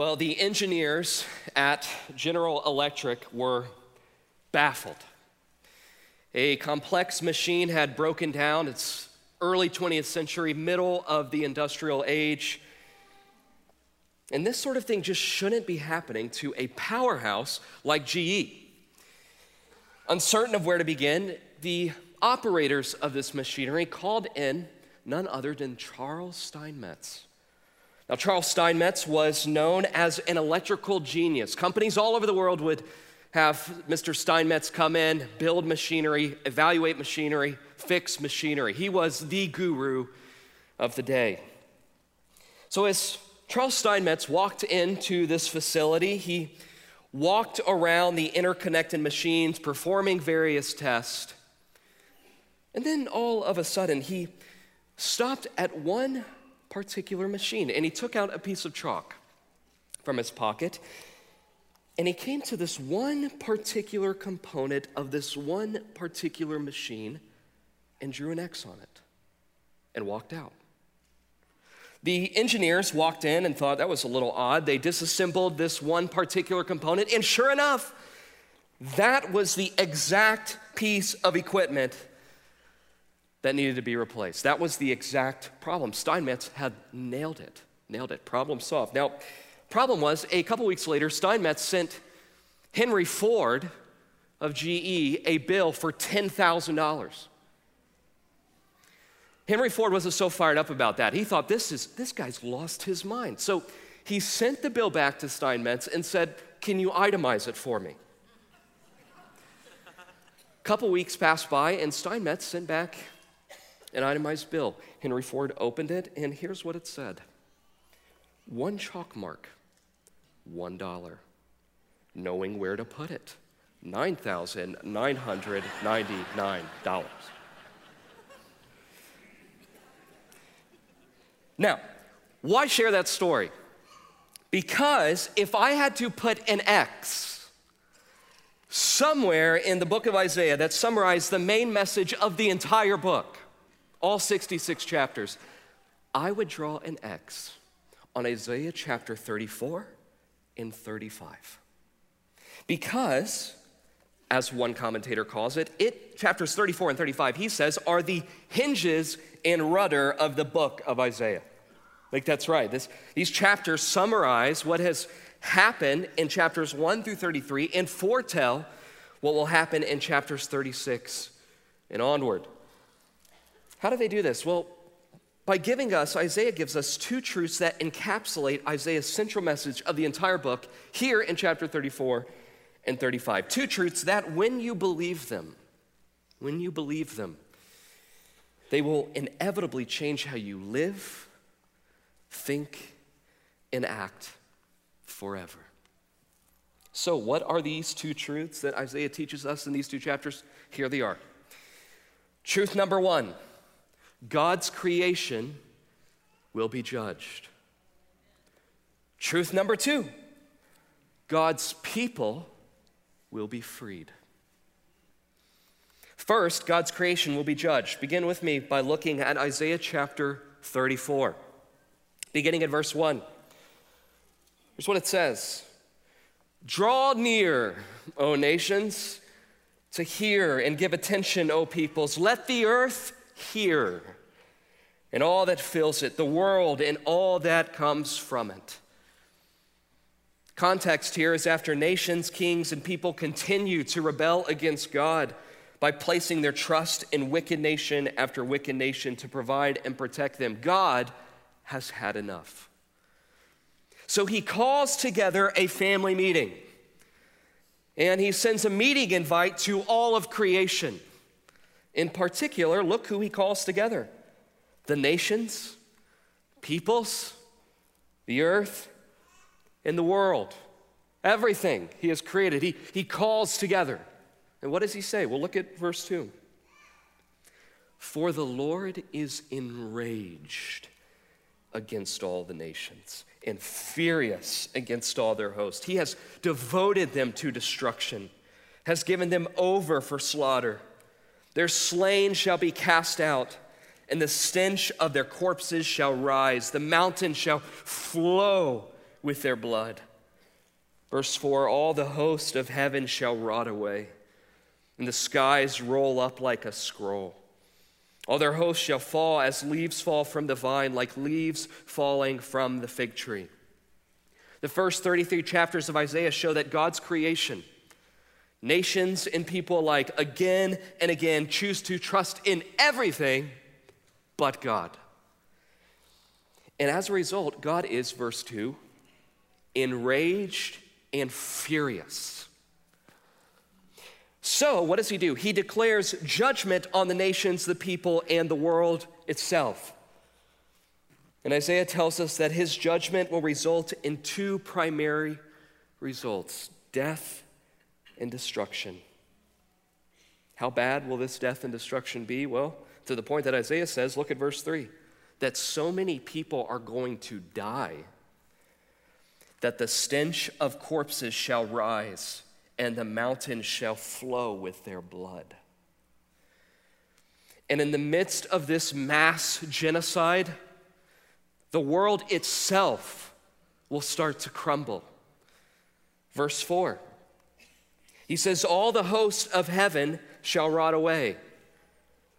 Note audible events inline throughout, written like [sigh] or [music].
Well, the engineers at General Electric were baffled. A complex machine had broken down. It's early 20th century, middle of the industrial age. And this sort of thing just shouldn't be happening to a powerhouse like GE. Uncertain of where to begin, the operators of this machinery called in none other than Charles Steinmetz. Now, Charles Steinmetz was known as an electrical genius. Companies all over the world would have Mr. Steinmetz come in, build machinery, evaluate machinery, fix machinery. He was the guru of the day. So, as Charles Steinmetz walked into this facility, he walked around the interconnected machines, performing various tests. And then all of a sudden, he stopped at one particular machine and he took out a piece of chalk from his pocket and he came to this one particular component of this one particular machine and drew an X on it and walked out. The engineers walked in and thought that was a little odd. They disassembled this one particular component, and sure enough, that was the exact piece of equipment that needed to be replaced. That was the exact problem. Steinmetz had nailed it. Nailed it. Problem solved. Now, problem was a couple weeks later, Steinmetz sent Henry Ford of GE a bill for $10,000. Henry Ford wasn't so fired up about that. He thought, this, is, this guy's lost his mind. So he sent the bill back to Steinmetz and said, Can you itemize it for me? A couple weeks passed by, and Steinmetz sent back an itemized bill. Henry Ford opened it, and here's what it said one chalk mark, one dollar. Knowing where to put it, $9,999. Now, why share that story? Because if I had to put an X somewhere in the book of Isaiah that summarized the main message of the entire book, all 66 chapters, I would draw an X on Isaiah chapter 34 and 35. Because, as one commentator calls it, it chapters 34 and 35, he says, are the hinges and rudder of the book of Isaiah. Like, that's right. This, these chapters summarize what has happened in chapters 1 through 33 and foretell what will happen in chapters 36 and onward. How do they do this? Well, by giving us, Isaiah gives us two truths that encapsulate Isaiah's central message of the entire book here in chapter 34 and 35. Two truths that, when you believe them, when you believe them, they will inevitably change how you live think, and act forever. So, what are these two truths that Isaiah teaches us in these two chapters? Here they are. Truth number one God's creation will be judged. Truth number two God's people will be freed. First, God's creation will be judged. Begin with me by looking at Isaiah chapter 34 beginning at verse 1. Here's what it says Draw near, O nations, to hear and give attention, O peoples. Let the earth hear and all that fills it, the world and all that comes from it. Context here is after nations, kings, and people continue to rebel against God by placing their trust in wicked nation after wicked nation to provide and protect them. God has had enough. So he calls together a family meeting and he sends a meeting invite to all of creation. In particular, look who he calls together the nations, peoples, the earth, and the world. Everything he has created, he, he calls together. And what does he say? Well, look at verse 2. For the Lord is enraged against all the nations and furious against all their host. He has devoted them to destruction, has given them over for slaughter. Their slain shall be cast out, and the stench of their corpses shall rise. The mountain shall flow with their blood. Verse 4 All the host of heaven shall rot away, and the skies roll up like a scroll. All their hosts shall fall as leaves fall from the vine, like leaves falling from the fig tree. The first 33 chapters of Isaiah show that God's creation, nations and people alike, again and again choose to trust in everything but God. And as a result, God is, verse 2, enraged and furious. So, what does he do? He declares judgment on the nations, the people, and the world itself. And Isaiah tells us that his judgment will result in two primary results death and destruction. How bad will this death and destruction be? Well, to the point that Isaiah says, look at verse 3 that so many people are going to die that the stench of corpses shall rise and the mountains shall flow with their blood. And in the midst of this mass genocide, the world itself will start to crumble. Verse 4 he says, All the hosts of heaven shall rot away.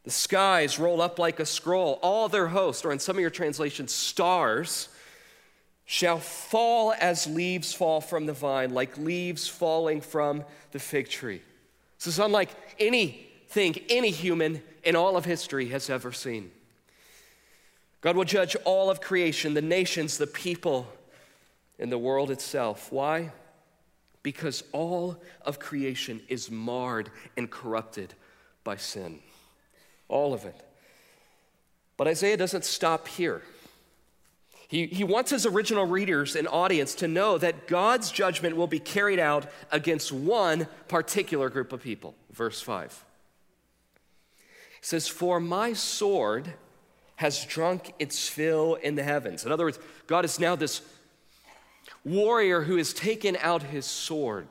The skies roll up like a scroll. All their hosts, or in some of your translations, stars, shall fall as leaves fall from the vine, like leaves falling from the fig tree. This is unlike anything any human in all of history has ever seen. God will judge all of creation, the nations, the people, and the world itself. Why? Because all of creation is marred and corrupted by sin. All of it. But Isaiah doesn't stop here. He, he wants his original readers and audience to know that God's judgment will be carried out against one particular group of people. Verse 5 He says, For my sword has drunk its fill in the heavens. In other words, God is now this warrior who has taken out his sword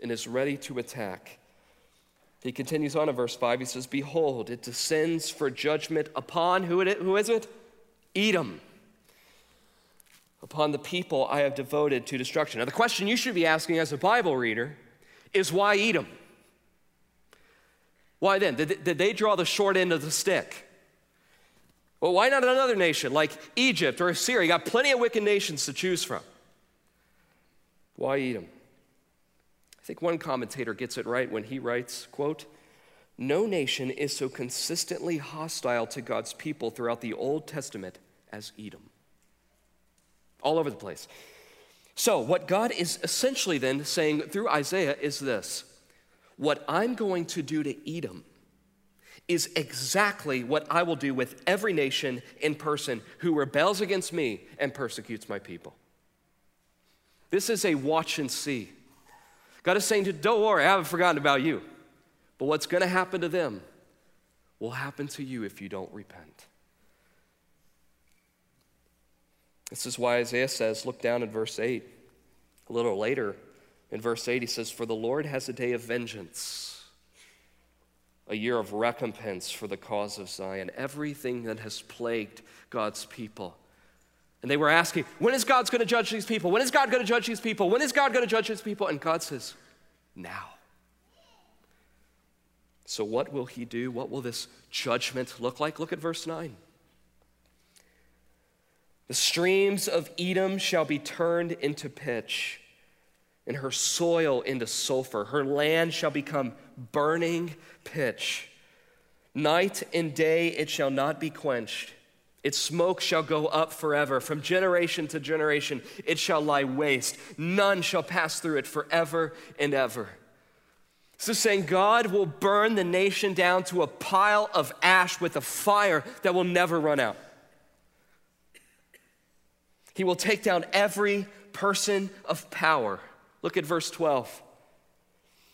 and is ready to attack. He continues on in verse 5. He says, Behold, it descends for judgment upon who, it, who is it? Edom. Upon the people I have devoted to destruction. Now, the question you should be asking as a Bible reader is why Edom? Why then? Did, did they draw the short end of the stick? Well, why not another nation like Egypt or Assyria? You got plenty of wicked nations to choose from. Why Edom? I think one commentator gets it right when he writes, quote, no nation is so consistently hostile to God's people throughout the Old Testament as Edom. All over the place. So, what God is essentially then saying through Isaiah is this What I'm going to do to Edom is exactly what I will do with every nation in person who rebels against me and persecutes my people. This is a watch and see. God is saying to, don't worry, I haven't forgotten about you. But what's going to happen to them will happen to you if you don't repent. This is why Isaiah says, look down at verse 8. A little later, in verse 8, he says, For the Lord has a day of vengeance a year of recompense for the cause of Zion, everything that has plagued God's people. And they were asking, when is God going to judge these people? When is God going to judge these people? When is God going to judge his people? And God says, now. So, what will he do? What will this judgment look like? Look at verse 9. The streams of Edom shall be turned into pitch and her soil into sulfur. Her land shall become burning pitch. Night and day it shall not be quenched. Its smoke shall go up forever. From generation to generation it shall lie waste. None shall pass through it forever and ever. So, saying God will burn the nation down to a pile of ash with a fire that will never run out. He will take down every person of power Look at verse 12.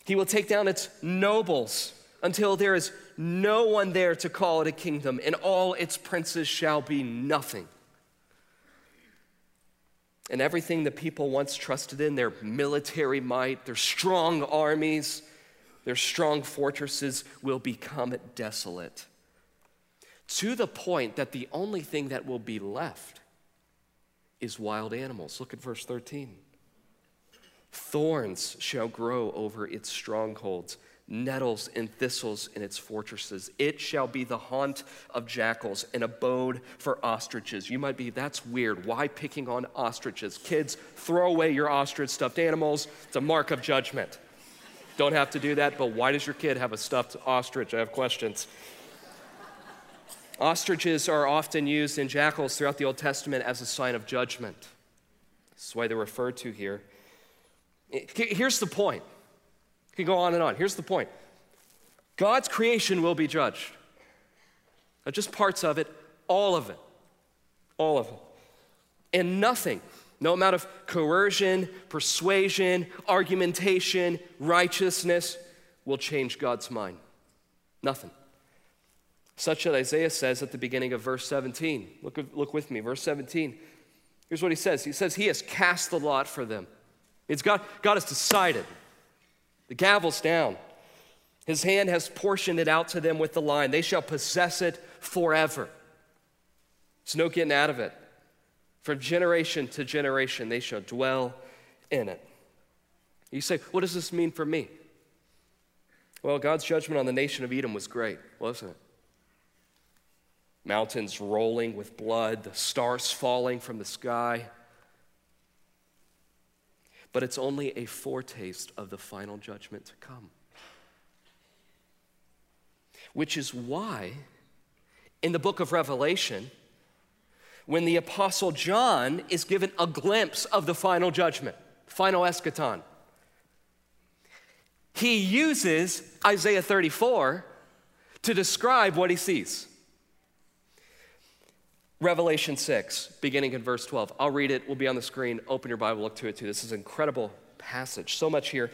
He will take down its nobles until there is no one there to call it a kingdom, and all its princes shall be nothing. And everything the people once trusted in their military might, their strong armies, their strong fortresses will become desolate. To the point that the only thing that will be left is wild animals. Look at verse 13. Thorns shall grow over its strongholds, nettles and thistles in its fortresses. It shall be the haunt of jackals, an abode for ostriches. You might be, that's weird. Why picking on ostriches? Kids, throw away your ostrich stuffed animals. It's a mark of judgment. Don't have to do that, but why does your kid have a stuffed ostrich? I have questions. Ostriches are often used in jackals throughout the Old Testament as a sign of judgment. That's why they're referred to here. Here's the point. You can go on and on. Here's the point God's creation will be judged. Not just parts of it, all of it. All of it. And nothing, no amount of coercion, persuasion, argumentation, righteousness will change God's mind. Nothing. Such that Isaiah says at the beginning of verse 17. Look, look with me, verse 17. Here's what he says He says, He has cast the lot for them. It's God, God has decided. The gavel's down. His hand has portioned it out to them with the line. They shall possess it forever. There's no getting out of it. From generation to generation, they shall dwell in it. You say, what does this mean for me? Well, God's judgment on the nation of Edom was great, wasn't it? Mountains rolling with blood, the stars falling from the sky but it's only a foretaste of the final judgment to come. Which is why, in the book of Revelation, when the Apostle John is given a glimpse of the final judgment, final eschaton, he uses Isaiah 34 to describe what he sees. Revelation 6, beginning in verse 12. I'll read it, we'll be on the screen. Open your Bible, look to it too. This is an incredible passage. So much here.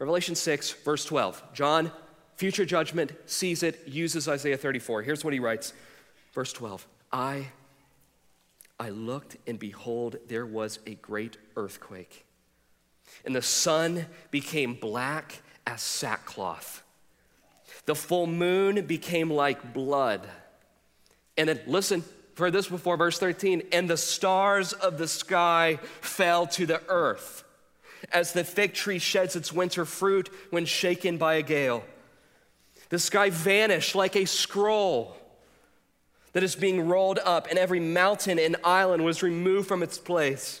Revelation 6, verse 12. John, future judgment, sees it, uses Isaiah 34. Here's what he writes. Verse 12. I I looked and behold there was a great earthquake. And the sun became black as sackcloth. The full moon became like blood. And then listen, heard this before, verse 13. And the stars of the sky fell to the earth, as the fig tree sheds its winter fruit when shaken by a gale. The sky vanished like a scroll that is being rolled up, and every mountain and island was removed from its place.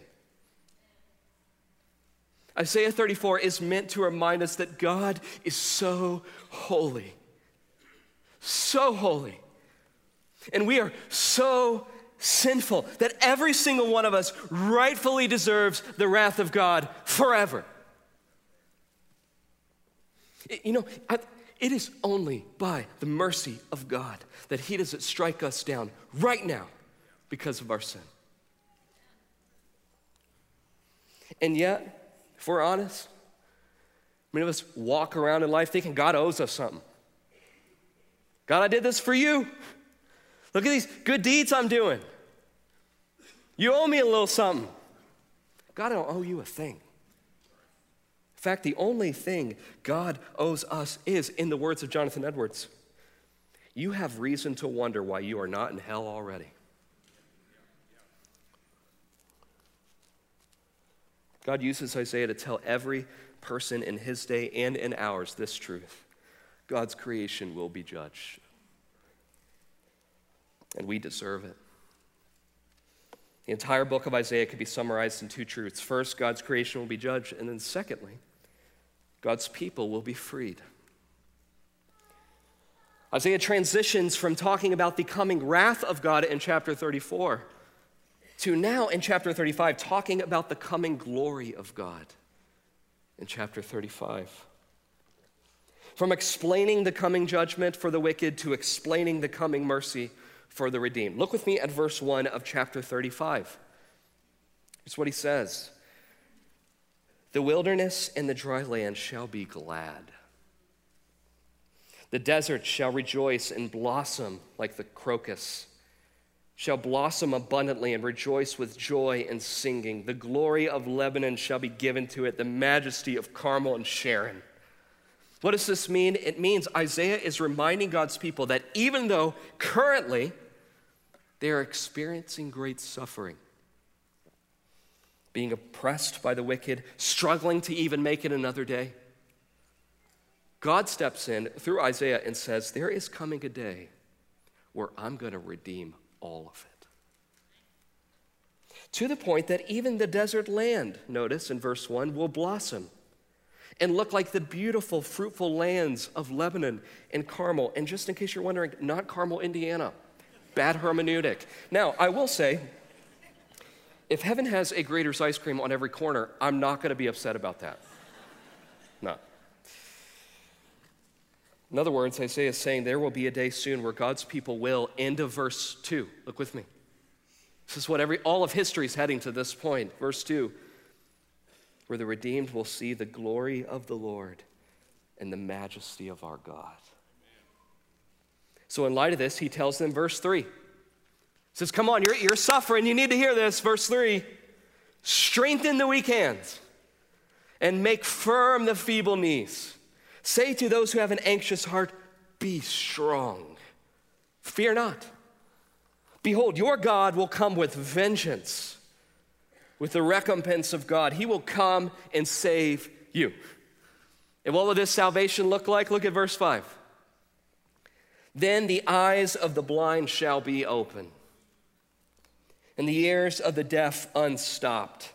Isaiah 34 is meant to remind us that God is so holy. So holy. And we are so sinful that every single one of us rightfully deserves the wrath of God forever. You know, it is only by the mercy of God that He doesn't strike us down right now because of our sin. And yet, if we're honest, many of us walk around in life thinking God owes us something. God, I did this for you. Look at these good deeds I'm doing. You owe me a little something. God, I don't owe you a thing. In fact, the only thing God owes us is, in the words of Jonathan Edwards, you have reason to wonder why you are not in hell already. God uses Isaiah to tell every person in his day and in ours this truth God's creation will be judged. And we deserve it. The entire book of Isaiah could be summarized in two truths. First, God's creation will be judged, and then secondly, God's people will be freed. Isaiah transitions from talking about the coming wrath of God in chapter 34 to now in chapter 35, talking about the coming glory of God in chapter 35. From explaining the coming judgment for the wicked to explaining the coming mercy for the redeemed. Look with me at verse 1 of chapter 35. It's what he says The wilderness and the dry land shall be glad. The desert shall rejoice and blossom like the crocus, shall blossom abundantly and rejoice with joy and singing. The glory of Lebanon shall be given to it, the majesty of Carmel and Sharon. What does this mean? It means Isaiah is reminding God's people that even though currently they are experiencing great suffering, being oppressed by the wicked, struggling to even make it another day, God steps in through Isaiah and says, There is coming a day where I'm going to redeem all of it. To the point that even the desert land, notice in verse 1, will blossom and look like the beautiful, fruitful lands of Lebanon and Carmel. And just in case you're wondering, not Carmel, Indiana. Bad hermeneutic. Now, I will say, if heaven has a Graeter's ice cream on every corner, I'm not going to be upset about that. No. In other words, Isaiah is saying there will be a day soon where God's people will, end of verse 2. Look with me. This is what every, all of history is heading to this point. Verse 2 where the redeemed will see the glory of the Lord and the majesty of our God. So, in light of this, he tells them, verse 3 says, Come on, you're, you're suffering. You need to hear this. Verse 3 Strengthen the weak hands and make firm the feeble knees. Say to those who have an anxious heart, Be strong. Fear not. Behold, your God will come with vengeance, with the recompense of God. He will come and save you. And what will this salvation look like? Look at verse 5. Then the eyes of the blind shall be open, and the ears of the deaf unstopped.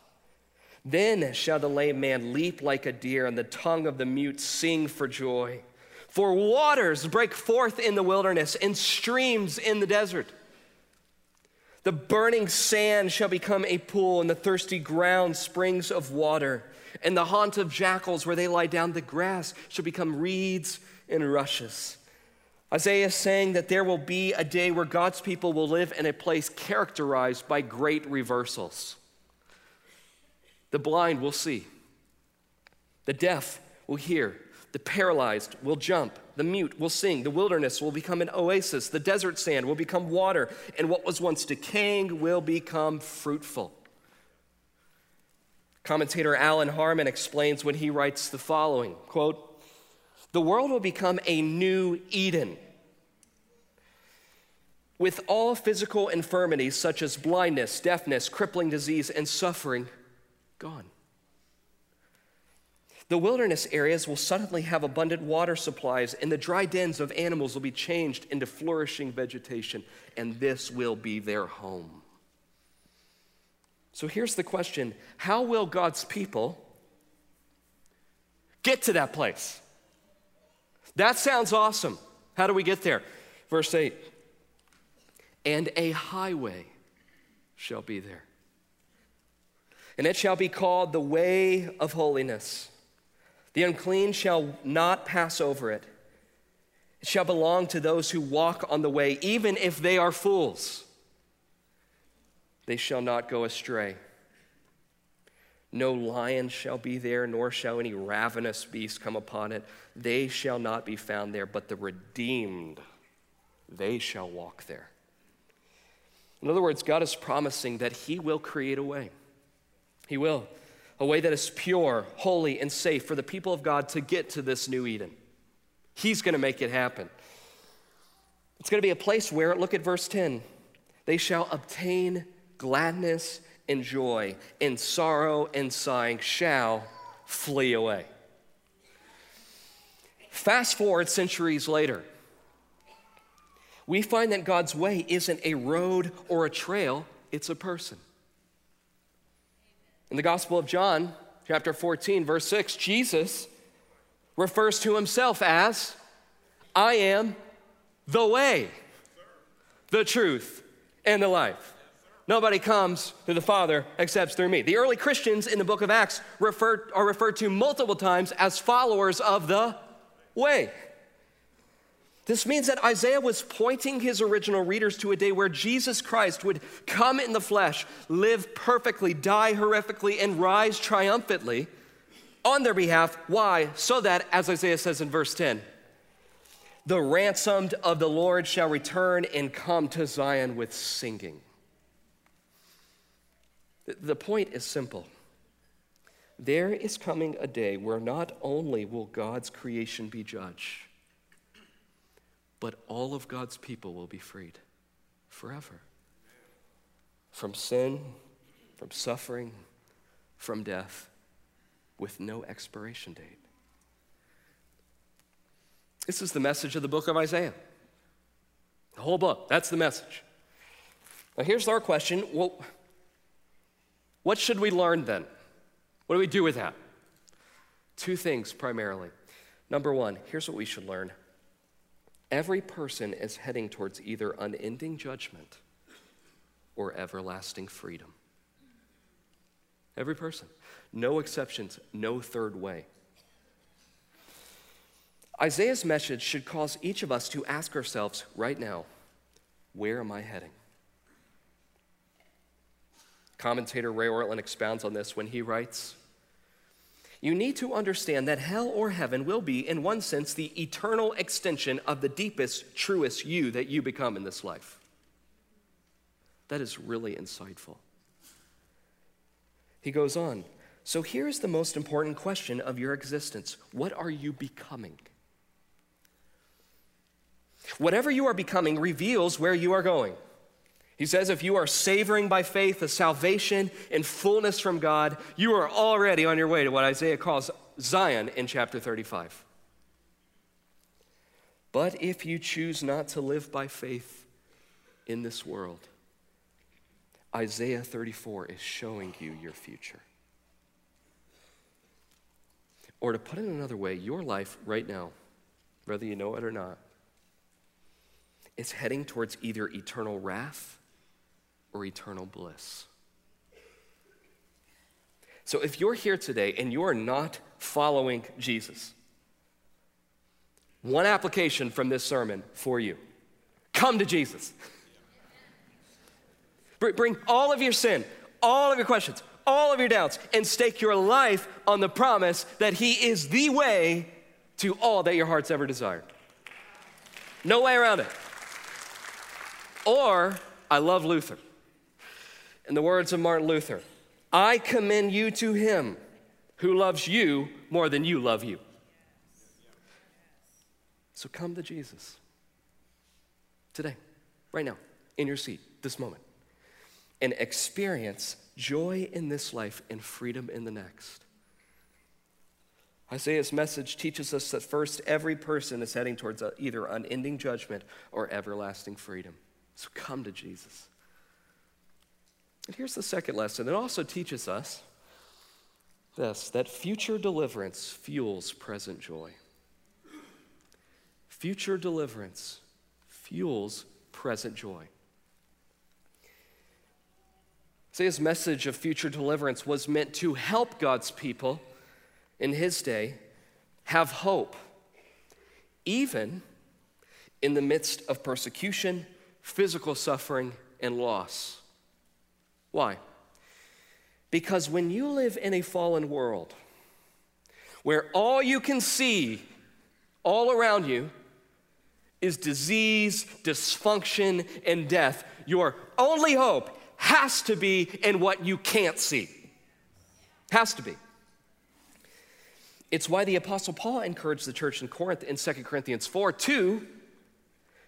Then shall the lame man leap like a deer, and the tongue of the mute sing for joy. For waters break forth in the wilderness, and streams in the desert. The burning sand shall become a pool, and the thirsty ground springs of water. And the haunt of jackals, where they lie down, the grass shall become reeds and rushes. Isaiah is saying that there will be a day where God's people will live in a place characterized by great reversals. The blind will see, the deaf will hear, the paralyzed will jump, the mute will sing, the wilderness will become an oasis, the desert sand will become water, and what was once decaying will become fruitful. Commentator Allan Harman explains when he writes the following quote, the world will become a new Eden. With all physical infirmities such as blindness, deafness, crippling disease, and suffering gone. The wilderness areas will suddenly have abundant water supplies, and the dry dens of animals will be changed into flourishing vegetation, and this will be their home. So here's the question How will God's people get to that place? That sounds awesome. How do we get there? Verse 8 And a highway shall be there, and it shall be called the way of holiness. The unclean shall not pass over it. It shall belong to those who walk on the way, even if they are fools. They shall not go astray. No lion shall be there, nor shall any ravenous beast come upon it. They shall not be found there, but the redeemed, they shall walk there. In other words, God is promising that He will create a way. He will. A way that is pure, holy, and safe for the people of God to get to this new Eden. He's going to make it happen. It's going to be a place where, look at verse 10, they shall obtain gladness and joy, and sorrow and sighing shall flee away. Fast forward centuries later, we find that God's way isn't a road or a trail, it's a person. In the Gospel of John, chapter 14, verse 6, Jesus refers to himself as I am the way, the truth, and the life. Nobody comes to the Father except through me. The early Christians in the book of Acts refer, are referred to multiple times as followers of the way. This means that Isaiah was pointing his original readers to a day where Jesus Christ would come in the flesh, live perfectly, die horrifically, and rise triumphantly on their behalf. Why? So that, as Isaiah says in verse 10, the ransomed of the Lord shall return and come to Zion with singing. The point is simple. There is coming a day where not only will God's creation be judged, but all of God's people will be freed forever from sin, from suffering, from death, with no expiration date. This is the message of the book of Isaiah. The whole book, that's the message. Now, here's our question well, what should we learn then? What do we do with that? Two things primarily. Number one, here's what we should learn every person is heading towards either unending judgment or everlasting freedom. Every person. No exceptions, no third way. Isaiah's message should cause each of us to ask ourselves right now where am I heading? Commentator Ray Ortlund expounds on this when he writes You need to understand that hell or heaven will be, in one sense, the eternal extension of the deepest, truest you that you become in this life. That is really insightful. He goes on So here's the most important question of your existence What are you becoming? Whatever you are becoming reveals where you are going. He says, if you are savoring by faith the salvation and fullness from God, you are already on your way to what Isaiah calls Zion in chapter 35. But if you choose not to live by faith in this world, Isaiah 34 is showing you your future. Or to put it another way, your life right now, whether you know it or not, is heading towards either eternal wrath or eternal bliss. So if you're here today and you're not following Jesus, one application from this sermon for you come to Jesus. Bring all of your sin, all of your questions, all of your doubts, and stake your life on the promise that He is the way to all that your heart's ever desired. No way around it. Or, I love Luther. In the words of Martin Luther, I commend you to him who loves you more than you love you. So come to Jesus today, right now, in your seat, this moment, and experience joy in this life and freedom in the next. Isaiah's message teaches us that first, every person is heading towards either unending judgment or everlasting freedom. So come to Jesus. And here's the second lesson it also teaches us this that future deliverance fuels present joy. Future deliverance fuels present joy. Isaiah's message of future deliverance was meant to help God's people in his day have hope, even in the midst of persecution physical suffering, and loss. Why? Because when you live in a fallen world where all you can see all around you is disease, dysfunction, and death, your only hope has to be in what you can't see. Has to be. It's why the Apostle Paul encouraged the church in Corinth in 2 Corinthians 4 to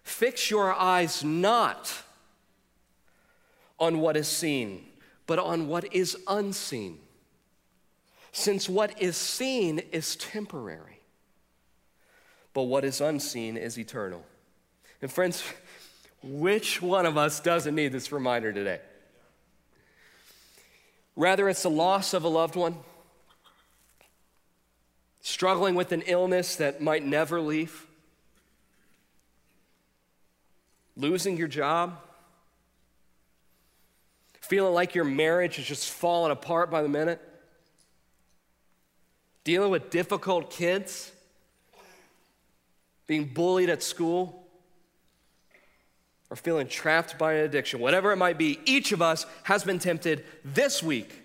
Fix your eyes not on what is seen, but on what is unseen. Since what is seen is temporary, but what is unseen is eternal. And, friends, which one of us doesn't need this reminder today? Rather, it's the loss of a loved one, struggling with an illness that might never leave losing your job, feeling like your marriage is just falling apart by the minute, dealing with difficult kids, being bullied at school, or feeling trapped by an addiction, whatever it might be, each of us has been tempted this week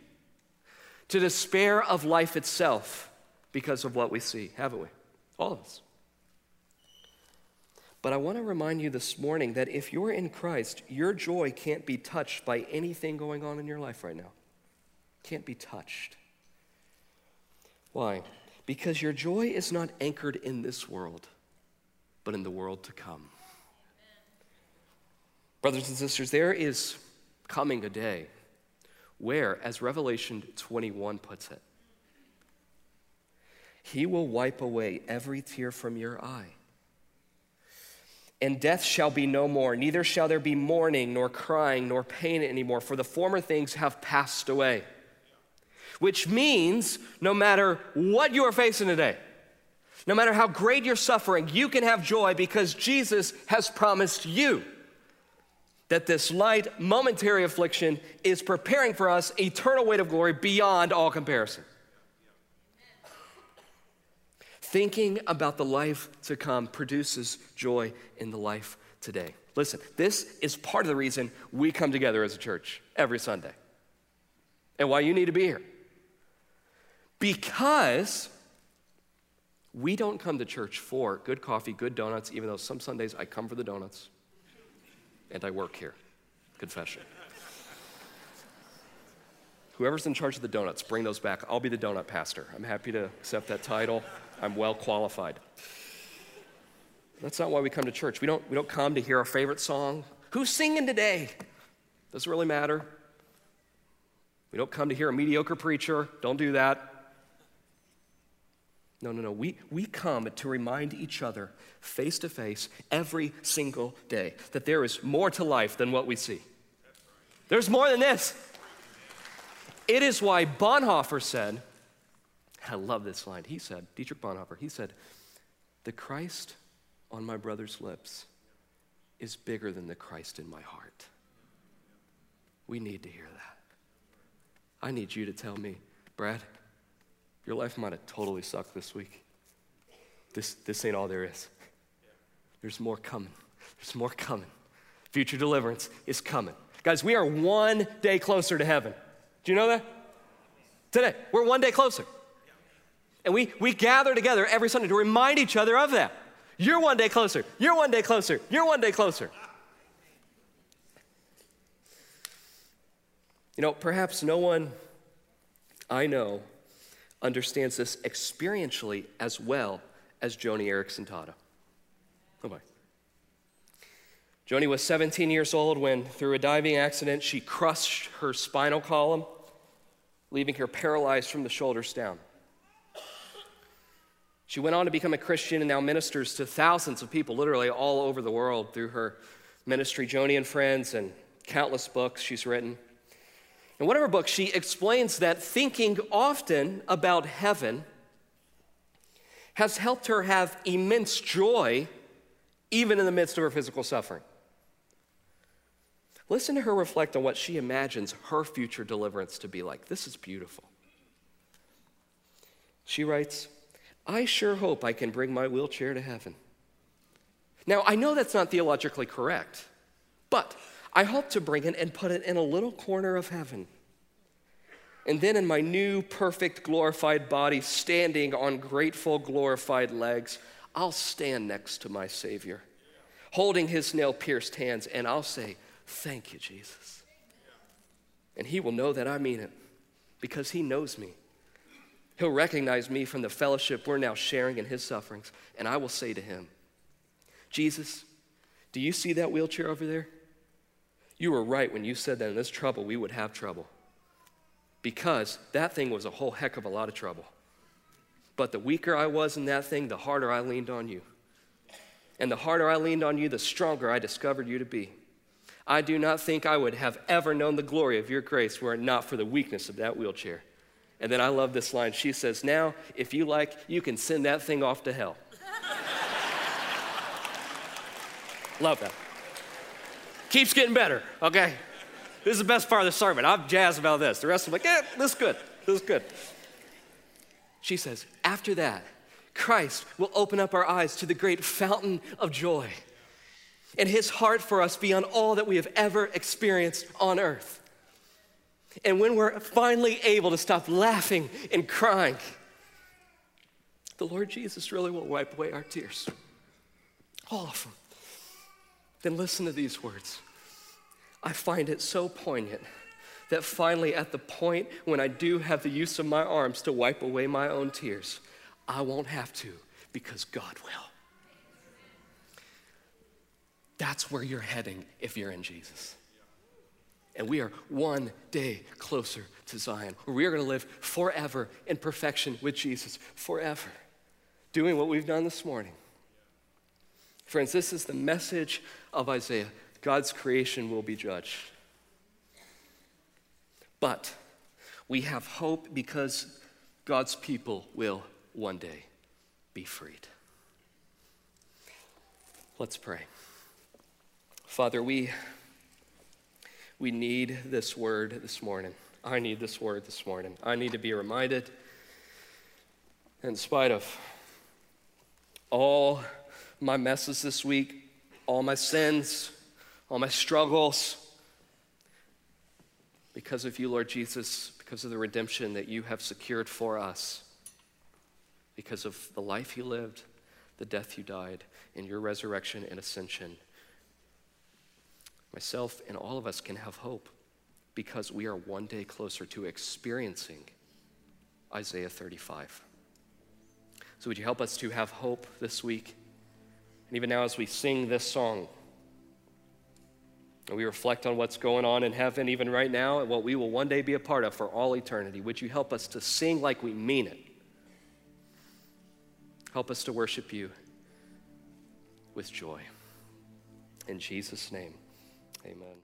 to despair of life itself because of what we see, haven't we? All of us. But I want to remind you this morning that if you're in Christ, your joy can't be touched by anything going on in your life right now. Can't be touched. Why? Because your joy is not anchored in this world, but in the world to come. Brothers and sisters, there is coming a day where, as Revelation 21 puts it, He will wipe away every tear from your eye and death shall be no more, neither shall there be mourning, nor crying, nor pain anymore, for the former things have passed away. Which means no matter what you are facing today, no matter how great your suffering, you can have joy because Jesus has promised you that this light, momentary affliction is preparing for us eternal weight of glory beyond all comparison. Thinking about the life to come produces joy in the life today. Listen, this is part of the reason we come together as a church every Sunday and why you need to be here. Because we don't come to church for good coffee, good donuts, even though some Sundays I come for the donuts and I work here. Confession. Whoever's in charge of the donuts, bring those back. I'll be the donut pastor. I'm happy to accept that title. I'm well qualified. That's not why we come to church. We don't, we don't come to hear our favorite song. Who's singing today? Doesn't really matter. We don't come to hear a mediocre preacher. Don't do that. No, no, no. We, we come to remind each other face to face every single day that there is more to life than what we see. There's more than this. It is why Bonhoeffer said, I love this line. He said, Dietrich Bonhoeffer, he said, The Christ on my brother's lips is bigger than the Christ in my heart. We need to hear that. I need you to tell me, Brad, your life might have totally sucked this week. This, this ain't all there is. There's more coming. There's more coming. Future deliverance is coming. Guys, we are one day closer to heaven. Do you know that? Today, we're one day closer. And we, we gather together every Sunday to remind each other of that. You're one day closer. You're one day closer. You're one day closer. You know, perhaps no one I know understands this experientially as well as Joni Eareckson Tada. Oh my. Joni was 17 years old when, through a diving accident, she crushed her spinal column, leaving her paralyzed from the shoulders down. She went on to become a Christian and now ministers to thousands of people, literally all over the world, through her ministry, Joni and Friends, and countless books she's written. In one of her books, she explains that thinking often about heaven has helped her have immense joy even in the midst of her physical suffering. Listen to her reflect on what she imagines her future deliverance to be like. This is beautiful. She writes, I sure hope I can bring my wheelchair to heaven. Now, I know that's not theologically correct, but I hope to bring it and put it in a little corner of heaven. And then in my new, perfect, glorified body, standing on grateful, glorified legs, I'll stand next to my Savior, holding his nail pierced hands, and I'll say, Thank you, Jesus. And he will know that I mean it because he knows me. He'll recognize me from the fellowship we're now sharing in his sufferings. And I will say to him, Jesus, do you see that wheelchair over there? You were right when you said that in this trouble we would have trouble. Because that thing was a whole heck of a lot of trouble. But the weaker I was in that thing, the harder I leaned on you. And the harder I leaned on you, the stronger I discovered you to be. I do not think I would have ever known the glory of your grace were it not for the weakness of that wheelchair. And then I love this line. She says, Now, if you like, you can send that thing off to hell. [laughs] love that. Keeps getting better, okay? This is the best part of the sermon. I'm jazzed about this. The rest of them like, yeah, this is good. This is good. She says, after that, Christ will open up our eyes to the great fountain of joy and his heart for us beyond all that we have ever experienced on earth. And when we're finally able to stop laughing and crying, the Lord Jesus really will wipe away our tears. All of them. Then listen to these words. I find it so poignant that finally, at the point when I do have the use of my arms to wipe away my own tears, I won't have to because God will. That's where you're heading if you're in Jesus. And we are one day closer to Zion, where we are going to live forever in perfection with Jesus, forever, doing what we've done this morning. Friends, this is the message of Isaiah God's creation will be judged. But we have hope because God's people will one day be freed. Let's pray. Father, we, we need this word this morning. I need this word this morning. I need to be reminded, in spite of all my messes this week, all my sins, all my struggles, because of you, Lord Jesus, because of the redemption that you have secured for us, because of the life you lived, the death you died, and your resurrection and ascension. Myself and all of us can have hope because we are one day closer to experiencing Isaiah 35. So, would you help us to have hope this week? And even now, as we sing this song, and we reflect on what's going on in heaven, even right now, and what we will one day be a part of for all eternity. Would you help us to sing like we mean it? Help us to worship you with joy. In Jesus' name, amen.